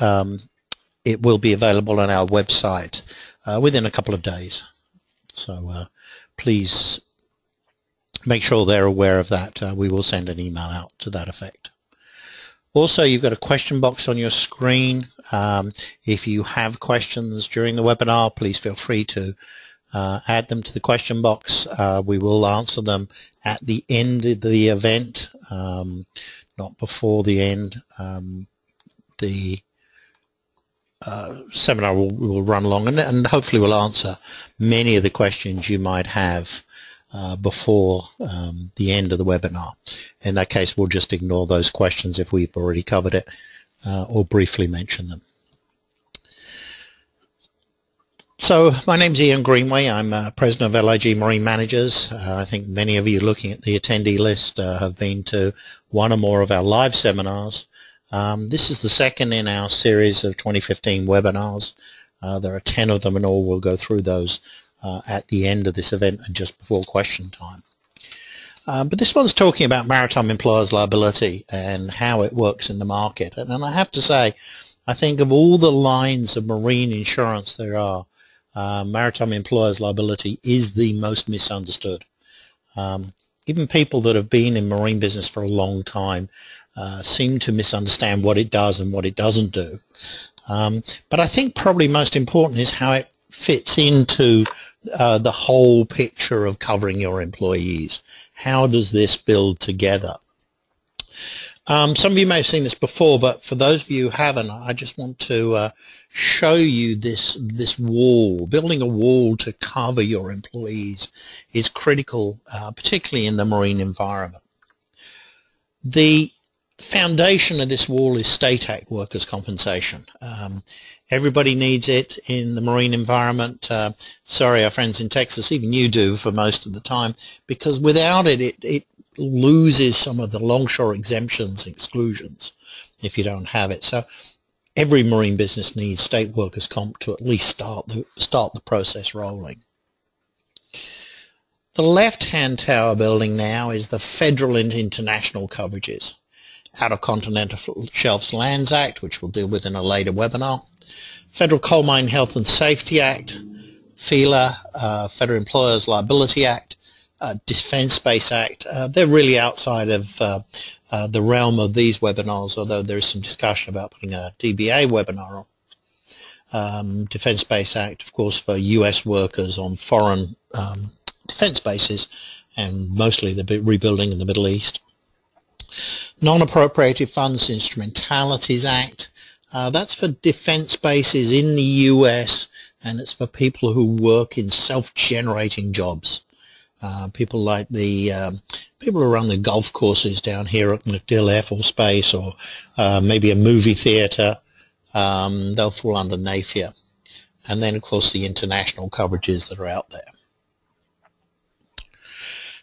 um, it will be available on our website uh, within a couple of days. So uh, please make sure they're aware of that. Uh, we will send an email out to that effect. Also, you've got a question box on your screen. Um, if you have questions during the webinar, please feel free to uh, add them to the question box. Uh, we will answer them at the end of the event, um, not before the end. Um, the uh, seminar will, will, run long and, and, hopefully will answer many of the questions you might have uh, before um, the end of the webinar. In that case, we'll just ignore those questions if we've already covered it uh, or briefly mention them. So my name's Ian Greenway. I'm uh, president of LIG Marine Managers. Uh, I think many of you looking at the attendee list uh, have been to one or more of our live seminars. Um, this is the second in our series of 2015 webinars. Uh, there are 10 of them and all. We'll go through those uh, at the end of this event and just before question time. Um, but this one's talking about maritime employers liability and how it works in the market. And, and I have to say, I think of all the lines of marine insurance there are, uh, maritime employers liability is the most misunderstood. Um, even people that have been in marine business for a long time uh, seem to misunderstand what it does and what it doesn't do. Um, but I think probably most important is how it fits into uh, the whole picture of covering your employees. How does this build together? Um, some of you may have seen this before, but for those of you who haven't, I just want to uh, show you this this wall. Building a wall to cover your employees is critical, uh, particularly in the marine environment. The foundation of this wall is state act workers' compensation. Um, everybody needs it in the marine environment. Uh, sorry, our friends in Texas, even you do for most of the time, because without it, it, it loses some of the longshore exemptions and exclusions if you don't have it. So every marine business needs state workers' comp to at least start the, start the process rolling. The left-hand tower building now is the federal and international coverages. Outer Continental Shelves Lands Act, which we'll deal with in a later webinar, Federal Coal Mine Health and Safety Act, FELA, uh, Federal Employers Liability Act, uh, Defense Base Act. Uh, they're really outside of uh, uh, the realm of these webinars, although there is some discussion about putting a DBA webinar on. Um, Defense Base Act, of course, for U.S. workers on foreign um, defense bases and mostly the rebuilding in the Middle East. Non-Appropriated Funds Instrumentalities Act. Uh, that's for defense bases in the US and it's for people who work in self-generating jobs. Uh, people like the um, people who run the golf courses down here at MacDill Air Force Base or uh, maybe a movie theatre, um, they'll fall under NAIFIA. And then, of course, the international coverages that are out there.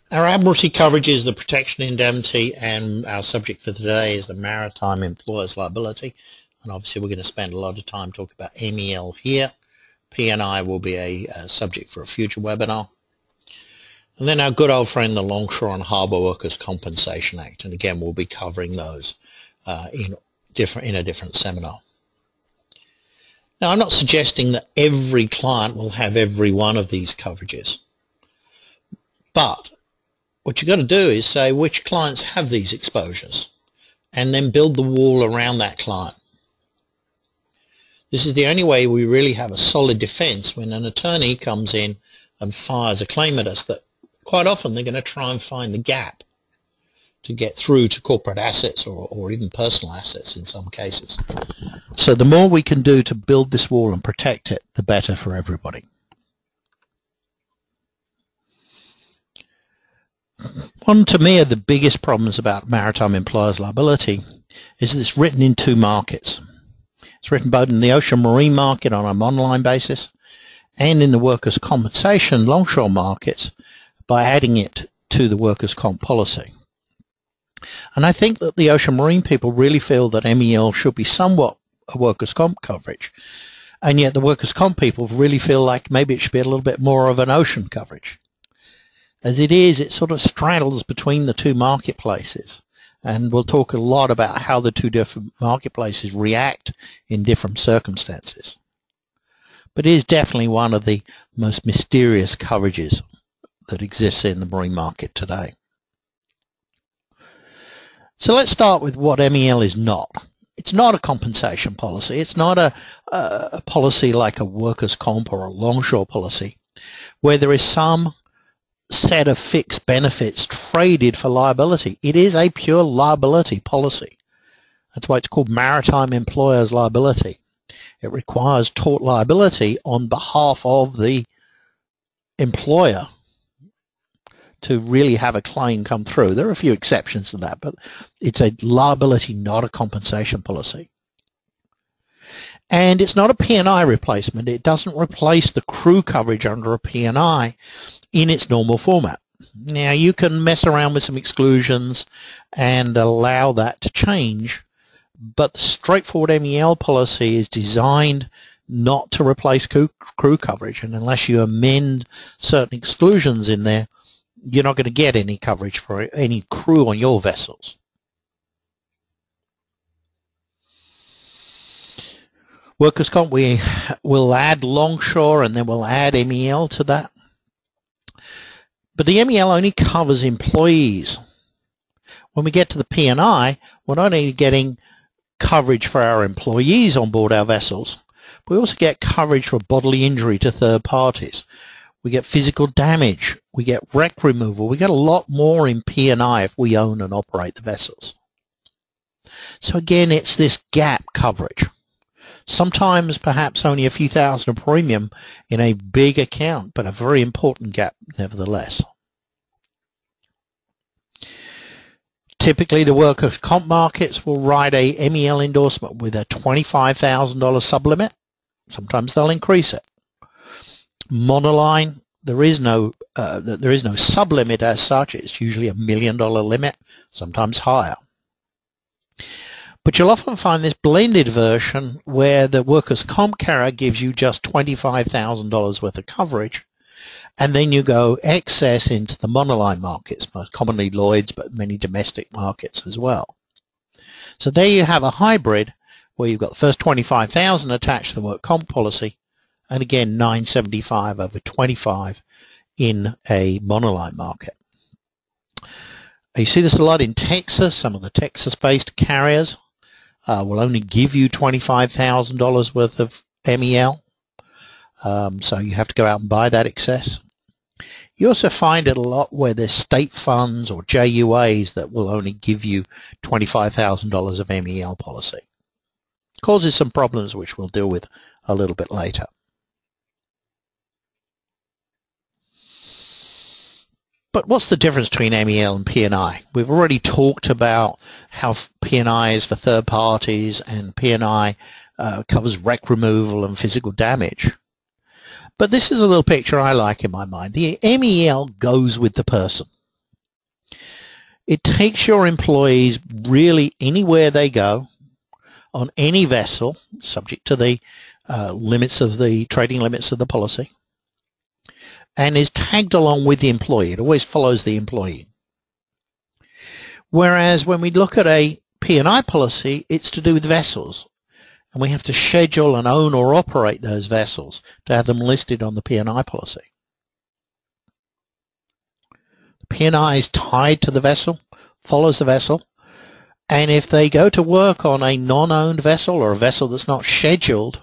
Our Admiralty coverage is the protection indemnity and our subject for today is the maritime employer's liability and obviously we're going to spend a lot of time talking about MEL here. P&I will be a, a, subject for a future webinar. And then our good old friend the Longshore and Harbour Workers Compensation Act and again we'll be covering those uh, in, different, in a different seminar. Now I'm not suggesting that every client will have every one of these coverages but what you've got to do is say which clients have these exposures and then build the wall around that client. This is the only way we really have a solid defense when an attorney comes in and fires a claim at us that quite often they're going to try and find the gap to get through to corporate assets or, or even personal assets in some cases. So the more we can do to build this wall and protect it, the better for everybody. One to me of the biggest problems about maritime employers liability is that it's written in two markets. It's written both in the ocean marine market on a monoline basis and in the workers' compensation longshore markets by adding it to the workers' comp policy. And I think that the ocean marine people really feel that MEL should be somewhat a workers' comp coverage. And yet the workers' comp people really feel like maybe it should be a little bit more of an ocean coverage. As it is, it sort of straddles between the two marketplaces. and we'll talk a lot about how the two different marketplaces react in different circumstances. But it is definitely one of the most mysterious coverages that exists in the marine market today. So let's start with what MEL is not. It's not a compensation policy. It's not a, a policy like a workers' comp or a longshore policy where there is some set of fixed benefits traded for liability. It is a pure liability policy. That's why it's called maritime employers liability. It requires tort liability on behalf of the employer to really have a claim come through. There are a few exceptions to that, but it's a liability, not a compensation policy. And it's not a P&I replacement. It doesn't replace the crew coverage under a P&I in its normal format. Now you can mess around with some exclusions and allow that to change, but the straightforward MEL policy is designed not to replace crew coverage and unless you amend certain exclusions in there, you're not going to get any coverage for any crew on your vessels. Workers' comp, we will add longshore and then we'll add MEL to that. But the MEL only covers employees. When we get to the P&I, we're not only getting coverage for our employees on board our vessels, but we also get coverage for bodily injury to third parties we get physical damage, we get wreck removal, we get a lot more in P&I if we own and operate the vessels. So again, it's this gap coverage. Sometimes perhaps only a few thousand of premium in a big account, but a very important gap nevertheless. Typically, the workers' comp markets will write a MEL endorsement with a $25,000 sublimit. Sometimes they'll increase it monoline, there is no uh, there is no sublimit as such. It's usually a million dollar limit, sometimes higher. But you'll often find this blended version where the workers' comp carrier gives you just $25,000 worth of coverage, and then you go excess into the monoline markets, most commonly Lloyd's, but many domestic markets as well. So there you have a hybrid where you've got the first 25,000 attached to the work comp policy, and again 975 over 25 in a monoline market. You see this a lot in Texas. Some of the Texas-based carriers uh, will only give you $25,000 worth of MEL. Um, so you have to go out and buy that excess. You also find it a lot where there's state funds or JUAs that will only give you $25,000 of MEL policy. Causes some problems which we'll deal with a little bit later. But what's the difference between MEL and P&I? We've already talked about how P&I is for third parties and P&I uh, covers wreck removal and physical damage. But this is a little picture I like in my mind. The MEL goes with the person. It takes your employees really anywhere they go on any vessel, subject to the uh, limits of the trading limits of the policy and is tagged along with the employee. It always follows the employee. Whereas when we look at a P&I policy, it's to do with vessels. And we have to schedule and own or operate those vessels to have them listed on the P&I policy. The P&I is tied to the vessel, follows the vessel, and if they go to work on a non-owned vessel or a vessel that's not scheduled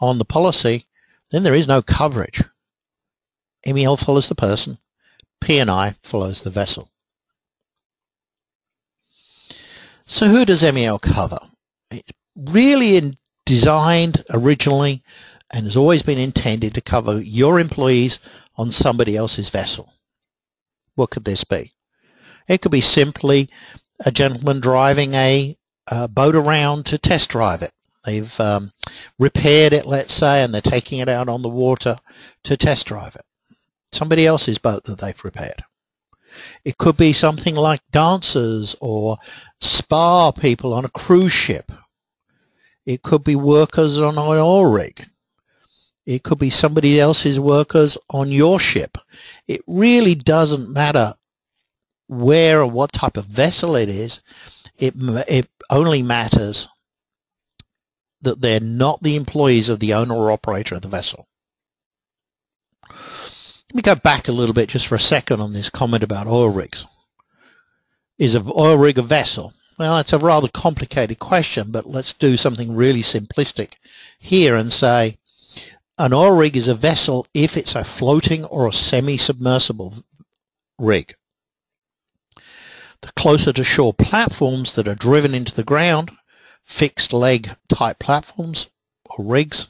on the policy, then there is no coverage. MEL follows the person, P&I follows the vessel. So who does MEL cover? It's really designed originally and has always been intended to cover your employees on somebody else's vessel. What could this be? It could be simply a gentleman driving a, a boat around to test drive it. They've um, repaired it, let's say, and they're taking it out on the water to test drive it somebody else's boat that they've repaired. It could be something like dancers or spa people on a cruise ship. It could be workers on an oil rig. It could be somebody else's workers on your ship. It really doesn't matter where or what type of vessel it is, it, it only matters that they're not the employees of the owner or operator of the vessel. Let me go back a little bit just for a second on this comment about oil rigs. Is an oil rig a vessel? Well, it's a rather complicated question, but let's do something really simplistic here and say an oil rig is a vessel if it's a floating or a semi-submersible rig. The closer to shore platforms that are driven into the ground, fixed leg type platforms or rigs,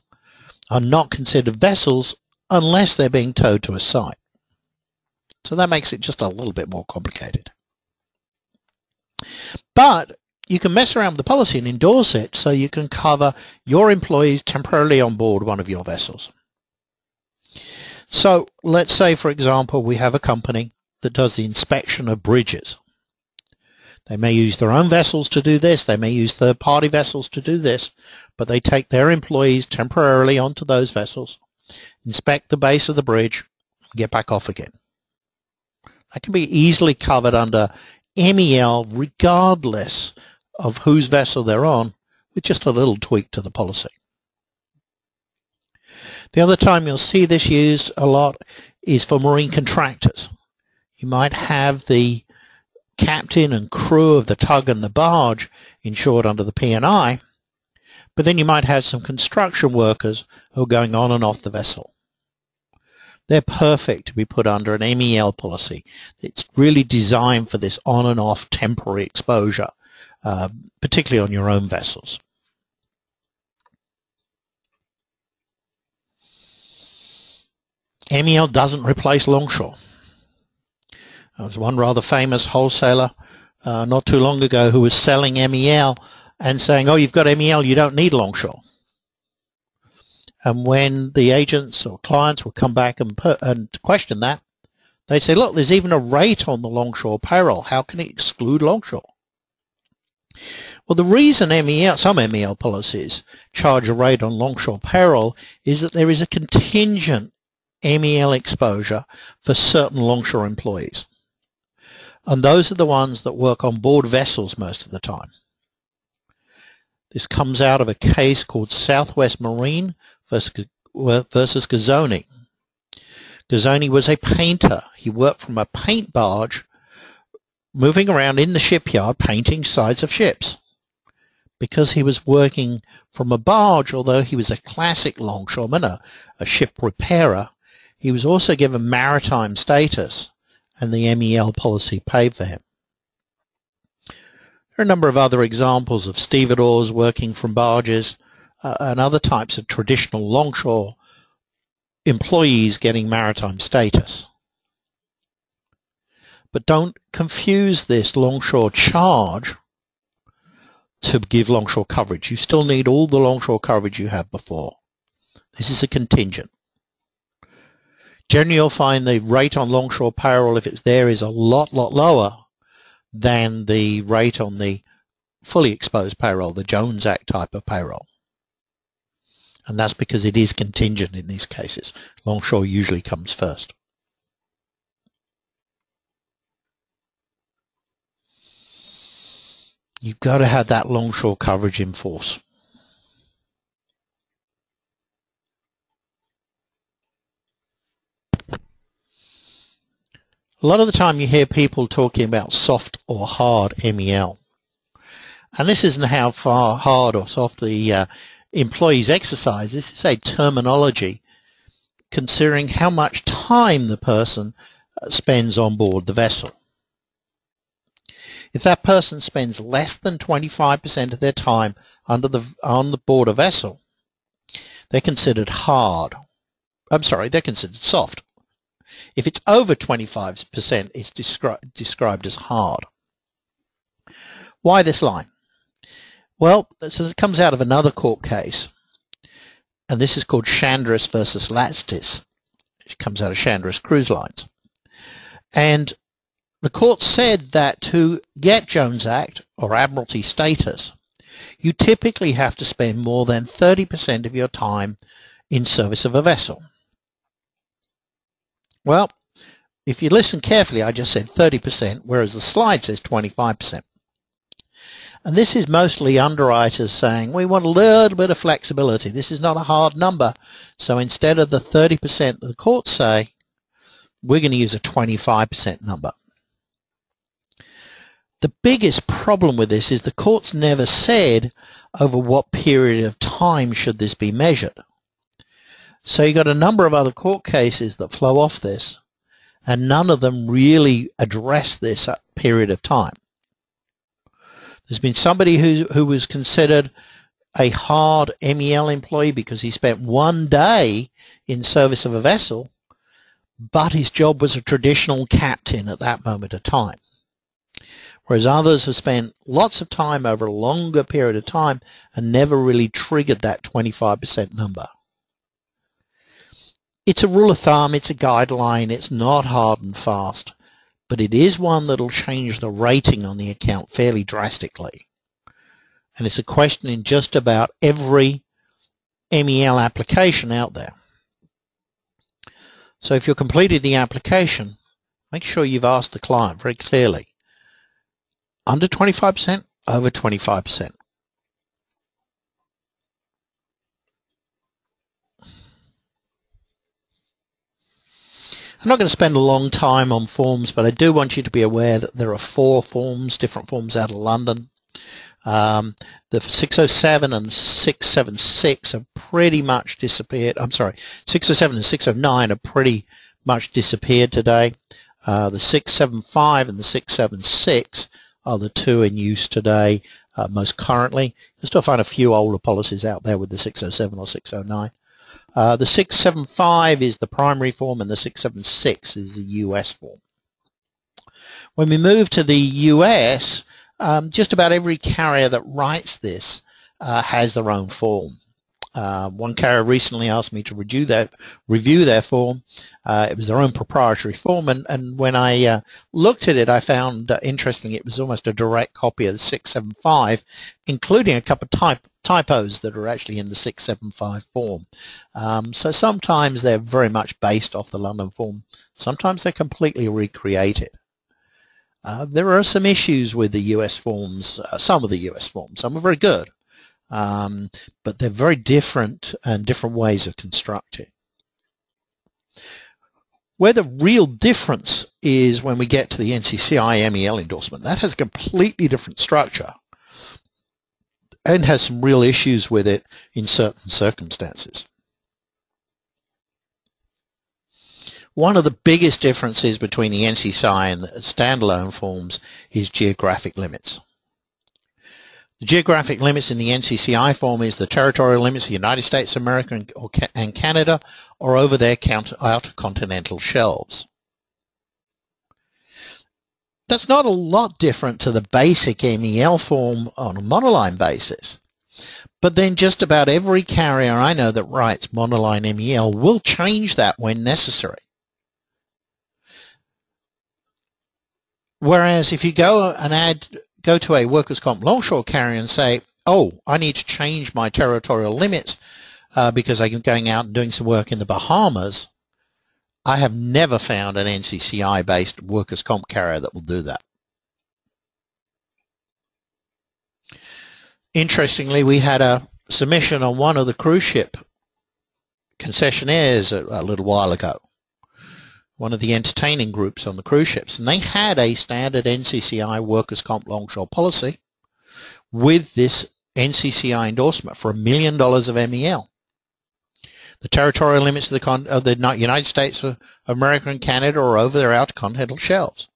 are not considered vessels unless they're being towed to a site. So that makes it just a little bit more complicated. But you can mess around with the policy and endorse it so you can cover your employees temporarily on board one of your vessels. So let's say, for example, we have a company that does the inspection of bridges. They may use their own vessels to do this. They may use third-party vessels to do this, but they take their employees temporarily onto those vessels, inspect the base of the bridge, and get back off again. That can be easily covered under MEL regardless of whose vessel they're on with just a little tweak to the policy. The other time you'll see this used a lot is for marine contractors. You might have the captain and crew of the tug and the barge insured under the P&I, but then you might have some construction workers who are going on and off the vessel. They're perfect to be put under an MEL policy. It's really designed for this on and off temporary exposure, uh, particularly on your own vessels. MEL doesn't replace longshore. There was one rather famous wholesaler uh, not too long ago who was selling MEL and saying, oh, you've got MEL, you don't need longshore. And when the agents or clients would come back and, put, and question that, they'd say, look, there's even a rate on the longshore payroll. How can it exclude longshore? Well, the reason MEL, some MEL policies charge a rate on longshore payroll is that there is a contingent MEL exposure for certain longshore employees. And those are the ones that work on board vessels most of the time. This comes out of a case called Southwest Marine versus, Gizoni. Gizoni was a painter. He worked from a paint barge moving around in the shipyard painting sides of ships. Because he was working from a barge, although he was a classic longshoreman, a, a ship repairer, he was also given maritime status and the MEL policy paid for him. There are a number of other examples of stevedores working from barges uh, and other types of traditional longshore employees getting maritime status. But don't confuse this longshore charge to give longshore coverage. You still need all the longshore coverage you had before. This is a contingent. Generally, you'll find the rate on longshore payroll, if it's there, is a lot, lot lower than the rate on the fully exposed payroll, the Jones Act type of payroll. And that's because it is contingent in these cases. Longshore usually comes first. You've got to have that longshore coverage in force. A lot of the time you hear people talking about soft or hard MEL. And this isn't how far hard or soft the uh, employees exercise. This is a terminology considering how much time the person uh, spends on board the vessel. If that person spends less than 25% of their time under the, on the board a vessel, they're considered hard. I'm sorry, they're considered soft. If it's over 25%, it's descri described as hard. Why this line? Well, so it comes out of another court case, and this is called Chandris versus Latsis. It comes out of Chandris Cruise Lines. And the court said that to get Jones Act or Admiralty status, you typically have to spend more than 30% of your time in service of a vessel. Well, if you listen carefully, I just said 30%, whereas the slide says 25%. And this is mostly underwriters saying, we want a little bit of flexibility. This is not a hard number. So instead of the 30% the courts say, we're going to use a 25% number. The biggest problem with this is the courts never said over what period of time should this be measured. So you've got a number of other court cases that flow off this, and none of them really address this period of time. There's been somebody who, who was considered a hard MEL employee because he spent one day in service of a vessel, but his job was a traditional captain at that moment of time. Whereas others have spent lots of time over a longer period of time and never really triggered that 25% number. It's a rule of thumb, it's a guideline, it's not hard and fast but it is one that'll change the rating on the account fairly drastically. And it's a question in just about every MEL application out there. So if you're completed the application, make sure you've asked the client very clearly, under 25%, over 25%. I'm not going to spend a long time on forms, but I do want you to be aware that there are four forms, different forms out of London. Um, the 607 and 676 have pretty much disappeared. I'm sorry, 607 and 609 have pretty much disappeared today. Uh, the 675 and the 676 are the two in use today uh, most currently. You'll still find a few older policies out there with the 607 or 609. Uh, the 675 is the primary form and the 676 is the US form. When we move to the US, um, just about every carrier that writes this uh, has their own form. Uh, one carrier recently asked me to review their, review their form. Uh, it was their own proprietary form, and, and when I uh, looked at it, I found uh, interesting it was almost a direct copy of the 675, including a couple of type, typos that are actually in the 675 form. Um, so sometimes they're very much based off the London form. Sometimes they're completely recreated. Uh, there are some issues with the US forms, uh, some of the US forms. Some are very good, um, but they're very different and different ways of constructing. Where the real difference is when we get to the NCCI MEL endorsement. That has a completely different structure and has some real issues with it in certain circumstances. One of the biggest differences between the NCCI and the standalone forms is geographic limits. The geographic limits in the NCCI form is the territorial limits of the United States America and Canada or over their outer continental shelves. That's not a lot different to the basic MEL form on a monoline basis. But then just about every carrier I know that writes monoline MEL will change that when necessary. Whereas if you go and add go to a workers' comp longshore carrier and say, oh, I need to change my territorial limits uh, because I'm going out and doing some work in the Bahamas, I have never found an NCCI-based workers' comp carrier that will do that. Interestingly, we had a submission on one of the cruise ship concessionaires a, a little while ago one of the entertaining groups on the cruise ships, and they had a standard NCCI workers' comp longshore policy with this NCCI endorsement for a million dollars of MEL. The territorial limits of the, of the United States of America and Canada are over their outer continental shelves.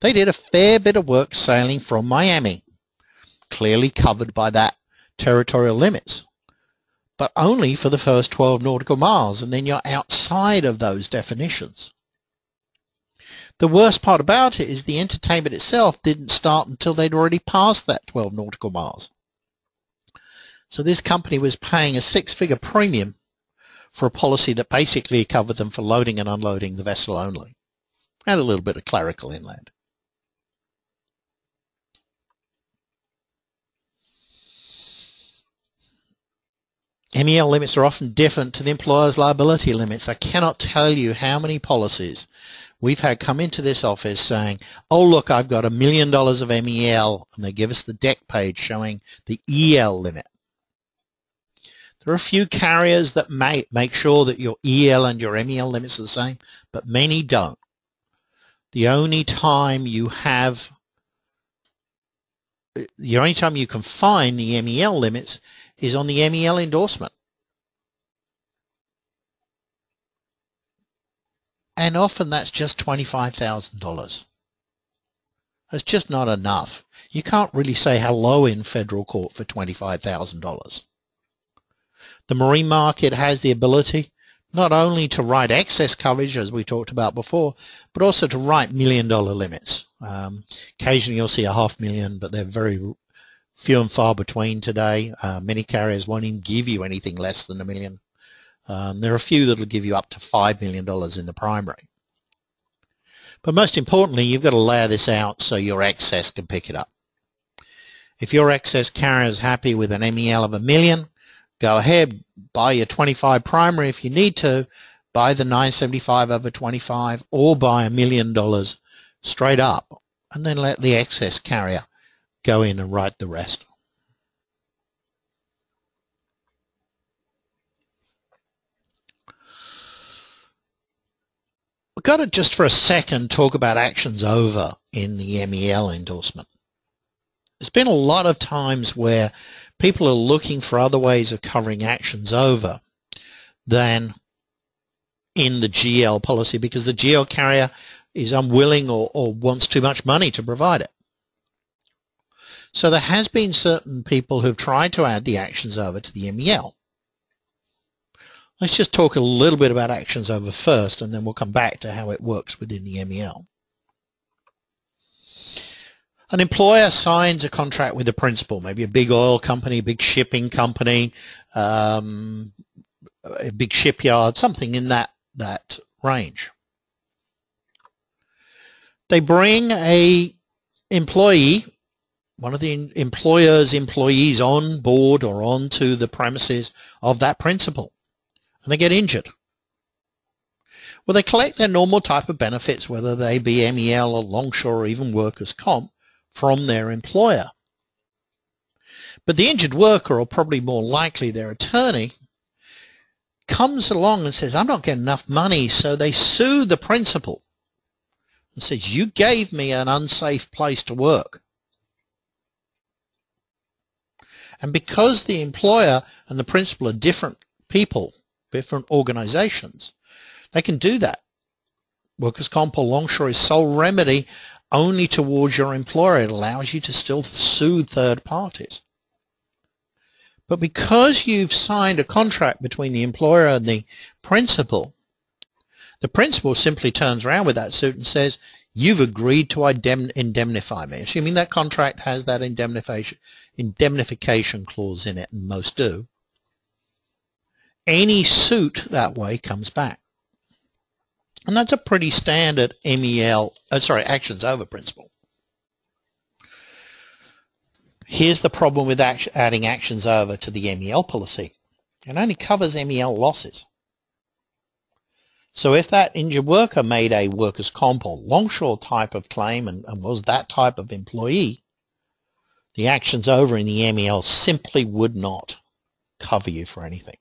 They did a fair bit of work sailing from Miami, clearly covered by that territorial limits but only for the first 12 nautical miles, and then you're outside of those definitions. The worst part about it is the entertainment itself didn't start until they'd already passed that 12 nautical miles. So this company was paying a six-figure premium for a policy that basically covered them for loading and unloading the vessel only, and a little bit of clerical inland. MEL limits are often different to the employer's liability limits. I cannot tell you how many policies we've had come into this office saying, oh look, I've got a million dollars of MEL, and they give us the deck page showing the EL limit. There are a few carriers that may make sure that your EL and your MEL limits are the same, but many don't. The only time you have the only time you can find the MEL limits is on the MEL endorsement. And often that's just $25,000. That's just not enough. You can't really say hello in federal court for $25,000. The marine market has the ability not only to write excess coverage, as we talked about before, but also to write million dollar limits. Um, occasionally you'll see a half million, but they're very few and far between today. Uh, many carriers won't even give you anything less than a million. Um, there are a few that will give you up to $5 million in the primary. But most importantly, you've got to layer this out so your excess can pick it up. If your excess carrier is happy with an MEL of a million, go ahead, buy your 25 primary if you need to, buy the 975 over 25, or buy a million dollars straight up, and then let the excess carrier go in and write the rest. We've got to just for a second talk about actions over in the MEL endorsement. There's been a lot of times where people are looking for other ways of covering actions over than in the GL policy because the GL carrier is unwilling or, or wants too much money to provide it. So there has been certain people who've tried to add the actions over to the MEL. Let's just talk a little bit about actions over first and then we'll come back to how it works within the MEL. An employer signs a contract with a principal, maybe a big oil company, big shipping company, um, a big shipyard, something in that, that range. They bring a employee, one of the employer's employees on board or onto the premises of that principal, and they get injured. Well, they collect their normal type of benefits, whether they be MEL or longshore or even workers' comp, from their employer. But the injured worker, or probably more likely their attorney, comes along and says, I'm not getting enough money, so they sue the principal and says, you gave me an unsafe place to work. And because the employer and the principal are different people, different organizations, they can do that. Workers' comp or longshore is sole remedy only towards your employer. It allows you to still sue third parties. But because you've signed a contract between the employer and the principal, the principal simply turns around with that suit and says, you've agreed to indemnify me, assuming that contract has that indemnification, indemnification clause in it, and most do. Any suit that way comes back. And that's a pretty standard MEL, uh, sorry, actions over principle. Here's the problem with adding actions over to the MEL policy. It only covers MEL losses. So if that injured worker made a workers' comp or longshore type of claim and, and was that type of employee, the actions over in the MEL simply would not cover you for anything.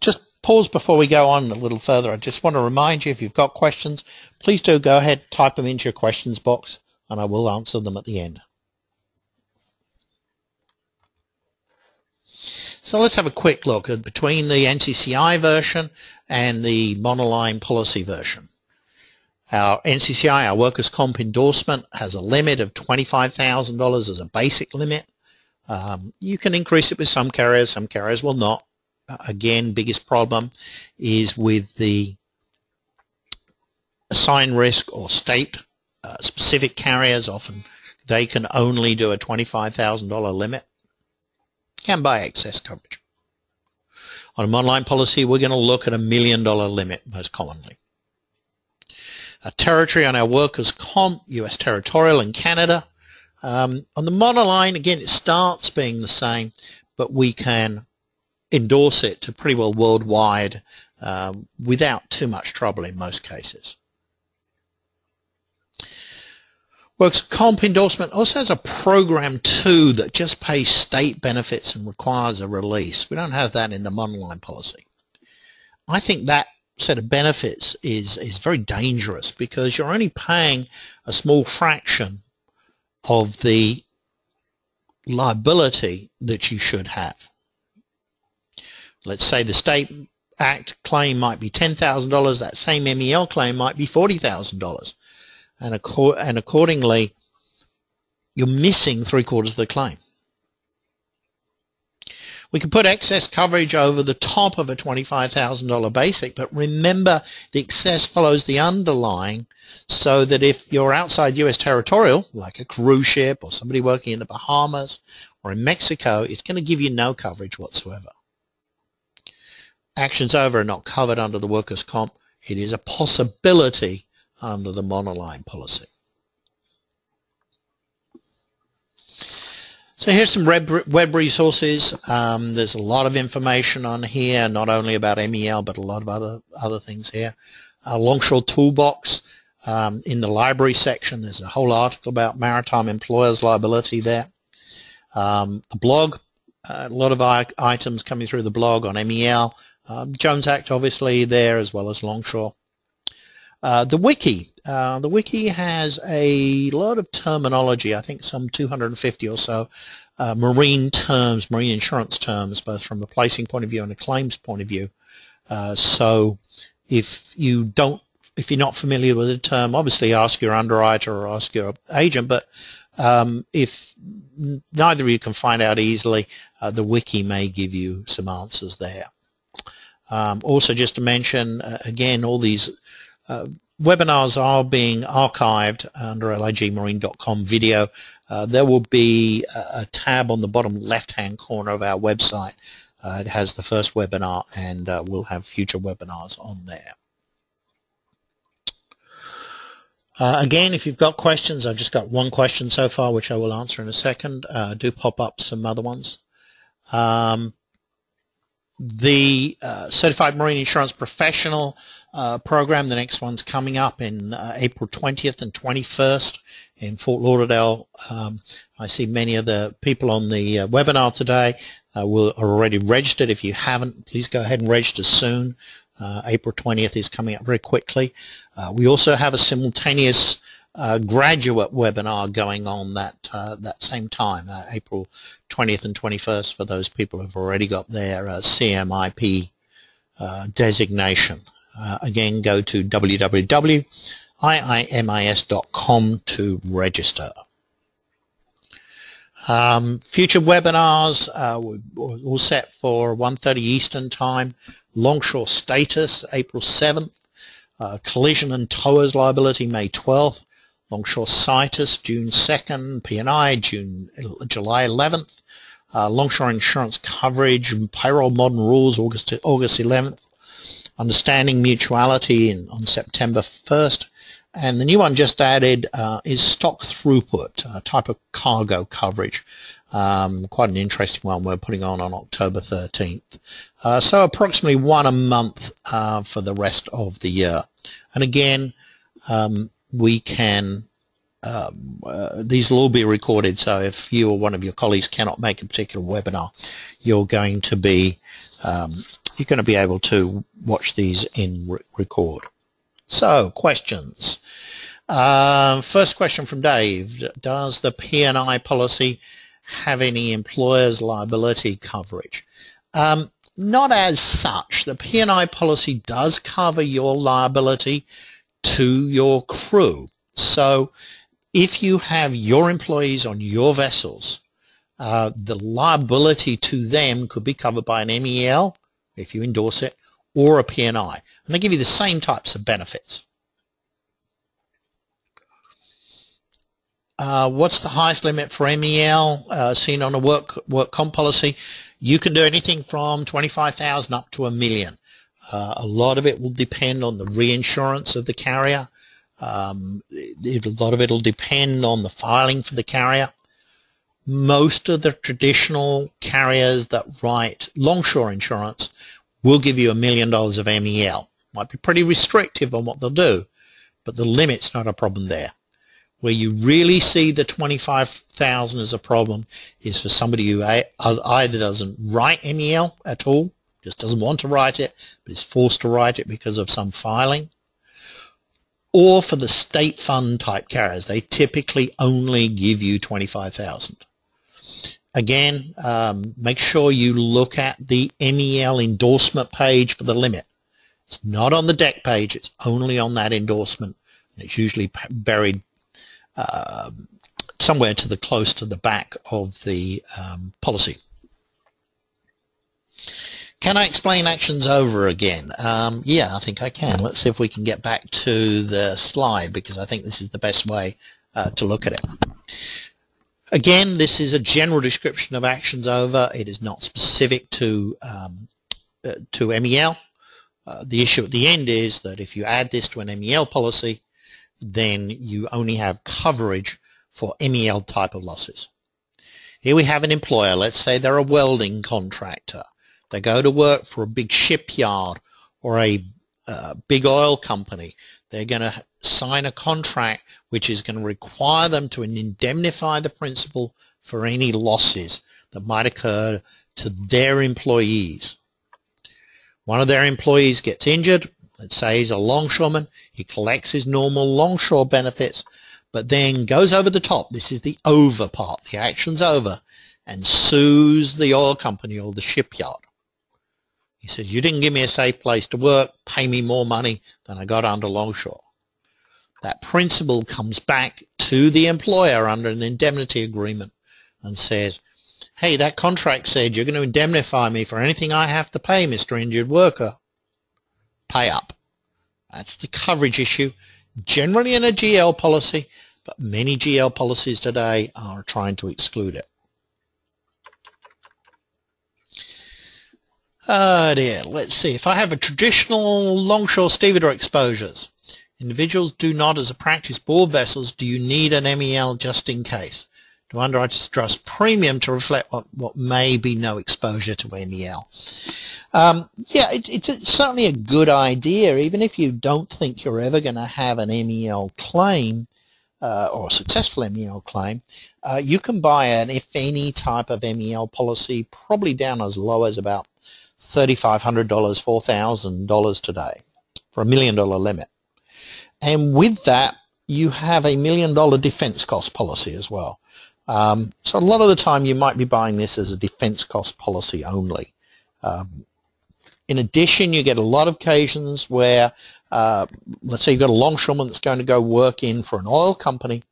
Just pause before we go on a little further. I just want to remind you, if you've got questions, please do go ahead, type them into your questions box, and I will answer them at the end. So let's have a quick look at between the NCCI version and the monoline policy version. Our NCCI, our workers' comp endorsement, has a limit of $25,000 as a basic limit. Um, you can increase it with some carriers, some carriers will not again, biggest problem is with the assigned risk or state uh, specific carriers. Often they can only do a $25,000 limit. Can buy excess coverage. On a monoline policy, we're going to look at a million dollar limit most commonly. A territory on our workers' comp, US territorial and Canada, Um, on the monoline, again, it starts being the same, but we can endorse it to pretty well worldwide um, without too much trouble in most cases. Works comp endorsement also has a program too that just pays state benefits and requires a release. We don't have that in the monoline policy. I think that set of benefits is, is very dangerous because you're only paying a small fraction of the liability that you should have. Let's say the state act claim might be $10,000, that same MEL claim might be $40,000 and, acco and accordingly you're missing three quarters of the claim. We can put excess coverage over the top of a $25,000 basic, but remember the excess follows the underlying so that if you're outside US territorial, like a cruise ship or somebody working in the Bahamas or in Mexico, it's going to give you no coverage whatsoever. Actions over are not covered under the workers' comp. It is a possibility under the monoline policy. So here's some web resources. Um, there's a lot of information on here, not only about MEL, but a lot of other, other things here. Uh, Longshore Toolbox, um, in the library section, there's a whole article about maritime employers liability there. Um, the blog, a lot of items coming through the blog on MEL. Um, Jones Act obviously there as well as Longshore. Uh, the wiki. Uh, the wiki has a lot of terminology, I think some 250 or so uh, marine terms, marine insurance terms, both from a placing point of view and a claims point of view. Uh, so if you don't, if you're not familiar with the term, obviously ask your underwriter or ask your agent, but um, if neither of you can find out easily, uh, the wiki may give you some answers there. Um, also just to mention, again, all these uh, webinars are being archived under ligmarine.com video. Uh, there will be a, a, tab on the bottom left-hand corner of our website. Uh, it has the first webinar and uh, we'll have future webinars on there. Uh, again, if you've got questions, I've just got one question so far, which I will answer in a second. Uh, do pop up some other ones. Um, the uh, Certified Marine Insurance Professional uh, program. The next one's coming up in uh, April 20th and 21st in Fort Lauderdale. Um, I see many of the people on the uh, webinar today uh, will, are already registered. If you haven't, please go ahead and register soon. Uh, April 20th is coming up very quickly. We also have a simultaneous graduate webinar going on that that same time, April 20th and 21st for those people who've already got their CMIP designation. Uh, again, go to www.iimis.com to register. Um, future webinars, uh, all set for 1.30 Eastern Time. Longshore Status, April 7th. Uh, collision and towers liability, May 12th. Longshore Situs, June 2nd. P&I, June, July 11th. Uh, longshore insurance coverage, payroll modern rules, August, August 11th understanding mutuality in, on September 1st. And the new one just added uh, is stock throughput, a type of cargo coverage. Um, quite an interesting one we're putting on on October 13th. Uh, so approximately one a month uh, for the rest of the year. And again, um, we can, um, uh, these will all be recorded, so if you or one of your colleagues cannot make a particular webinar, you're going to be um, you're going to be able to watch these in re record. So, questions. Uh, first question from Dave. Does the P&I policy have any employer's liability coverage? Um, not as such. The P&I policy does cover your liability to your crew. So if you have your employees on your vessels, uh, the liability to them could be covered by an MEL if you endorse it, or a P&I. And they give you the same types of benefits. Uh, what's the highest limit for MEL uh, seen on a work work comp policy? You can do anything from 25,000 up to a million. Uh, a lot of it will depend on the reinsurance of the carrier. Um, it, a lot of it will depend on the filing for the carrier. Most of the traditional carriers that write longshore insurance will give you a million dollars of MEL. Might be pretty restrictive on what they'll do, but the limit's not a problem there. Where you really see the 25,000 as a problem is for somebody who either doesn't write MEL at all, just doesn't want to write it, but is forced to write it because of some filing, or for the state fund type carriers. They typically only give you 25,000. Again, um, make sure you look at the MEL endorsement page for the limit. It's not on the deck page, it's only on that endorsement. And It's usually buried uh, somewhere to the close to the back of the um, policy. Can I explain actions over again? Um, yeah, I think I can. Let's see if we can get back to the slide because I think this is the best way uh, to look at it. Again, this is a general description of actions over. It is not specific to um, uh, to MEL. Uh, the issue at the end is that if you add this to an MEL policy, then you only have coverage for MEL type of losses. Here we have an employer, let's say they're a welding contractor. They go to work for a big shipyard or a uh, big oil company. They're going to sign a contract which is going to require them to indemnify the principal for any losses that might occur to their employees. One of their employees gets injured, let's say he's a longshoreman, he collects his normal longshore benefits, but then goes over the top, this is the over part, the action's over, and sues the oil company or the shipyard. He says, you didn't give me a safe place to work, pay me more money than I got under longshore. That principal comes back to the employer under an indemnity agreement and says, hey, that contract said you're going to indemnify me for anything I have to pay, Mr. Injured Worker. Pay up. That's the coverage issue, generally in a GL policy, but many GL policies today are trying to exclude it. Oh dear, let's see. If I have a traditional longshore stevedore exposures, individuals do not as a practice board vessels, do you need an MEL just in case? Do underwriter's trust premium to reflect what, what may be no exposure to MEL. Um, yeah, it, it's certainly a good idea, even if you don't think you're ever going to have an MEL claim uh, or a successful MEL claim, uh, you can buy an if any type of MEL policy probably down as low as about $3,500, $4,000 today for a million dollar limit. And with that, you have a million dollar defense cost policy as well. Um, so a lot of the time you might be buying this as a defense cost policy only. Um, in addition, you get a lot of occasions where, uh, let's say you've got a longshoreman that's going to go work in for an oil company,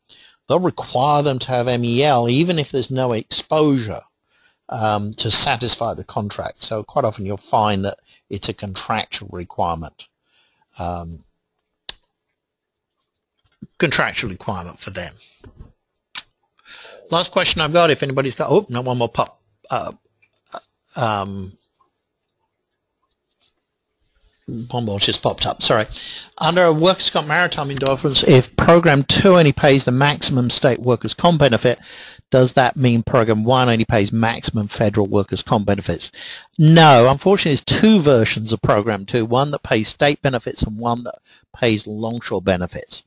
they'll require them to have MEL even if there's no exposure um, to satisfy the contract. So quite often you'll find that it's a contractual requirement. Um, contractual requirement for them last question I've got, if anybody's got, oh, no, one more pop. Uh, um, one more just popped up, sorry. Under a workers' comp maritime endorsements, if program two only pays the maximum state workers' comp benefit, does that mean program one only pays maximum federal workers' comp benefits? No, unfortunately there's two versions of program two, one that pays state benefits and one that pays longshore benefits.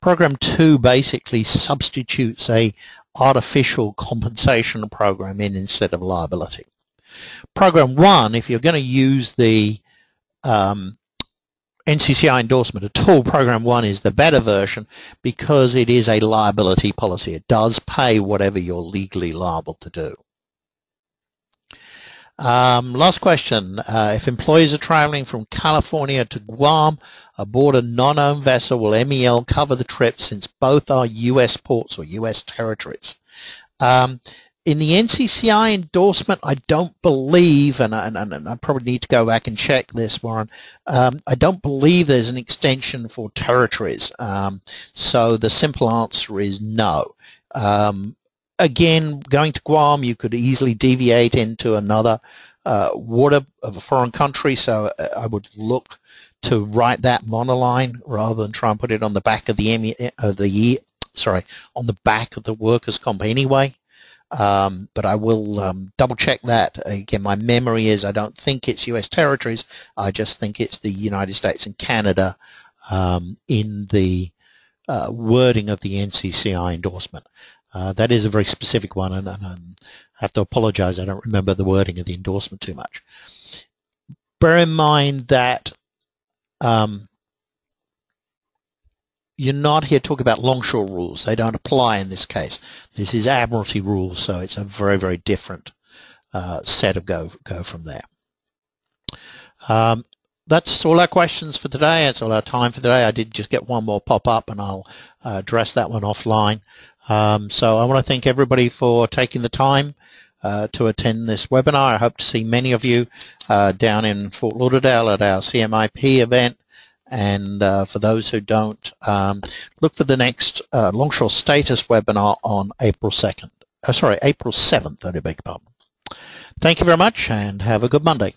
Program two basically substitutes a artificial compensation program in instead of liability. Program one, if you're going to use the um, NCCI endorsement at all, program one is the better version because it is a liability policy. It does pay whatever you're legally liable to do. Um, last question. Uh, if employees are traveling from California to Guam aboard a non-owned vessel, will MEL cover the trip since both are U.S. ports or U.S. territories? Um, in the NCCI endorsement, I don't believe, and I, and, and I, probably need to go back and check this, Warren, um, I don't believe there's an extension for territories. Um, so the simple answer is no. Um, again, going to Guam, you could easily deviate into another uh, water of a foreign country, so uh, I would look to write that monoline rather than try and put it on the back of the of the sorry on the back of the workers comp anyway. Um, but I will um, double check that. Again, my memory is I don't think it's U.S. territories. I just think it's the United States and Canada um, in the uh, wording of the NCCI endorsement. Uh, that is a very specific one, and, and, and, I have to apologize. I don't remember the wording of the endorsement too much. Bear in mind that um, you're not here talking about longshore rules. They don't apply in this case. This is Admiralty rules, so it's a very, very different uh, set of go, go from there. Um, that's all our questions for today. That's all our time for today. I did just get one more pop up and I'll uh, address that one offline. Um, so I want to thank everybody for taking the time uh, to attend this webinar. I hope to see many of you uh, down in Fort Lauderdale at our CMIP event. And uh, for those who don't, um, look for the next uh, Longshore Status webinar on April 2nd. Uh, sorry, April 7th, I beg your pardon. Thank you very much and have a good Monday.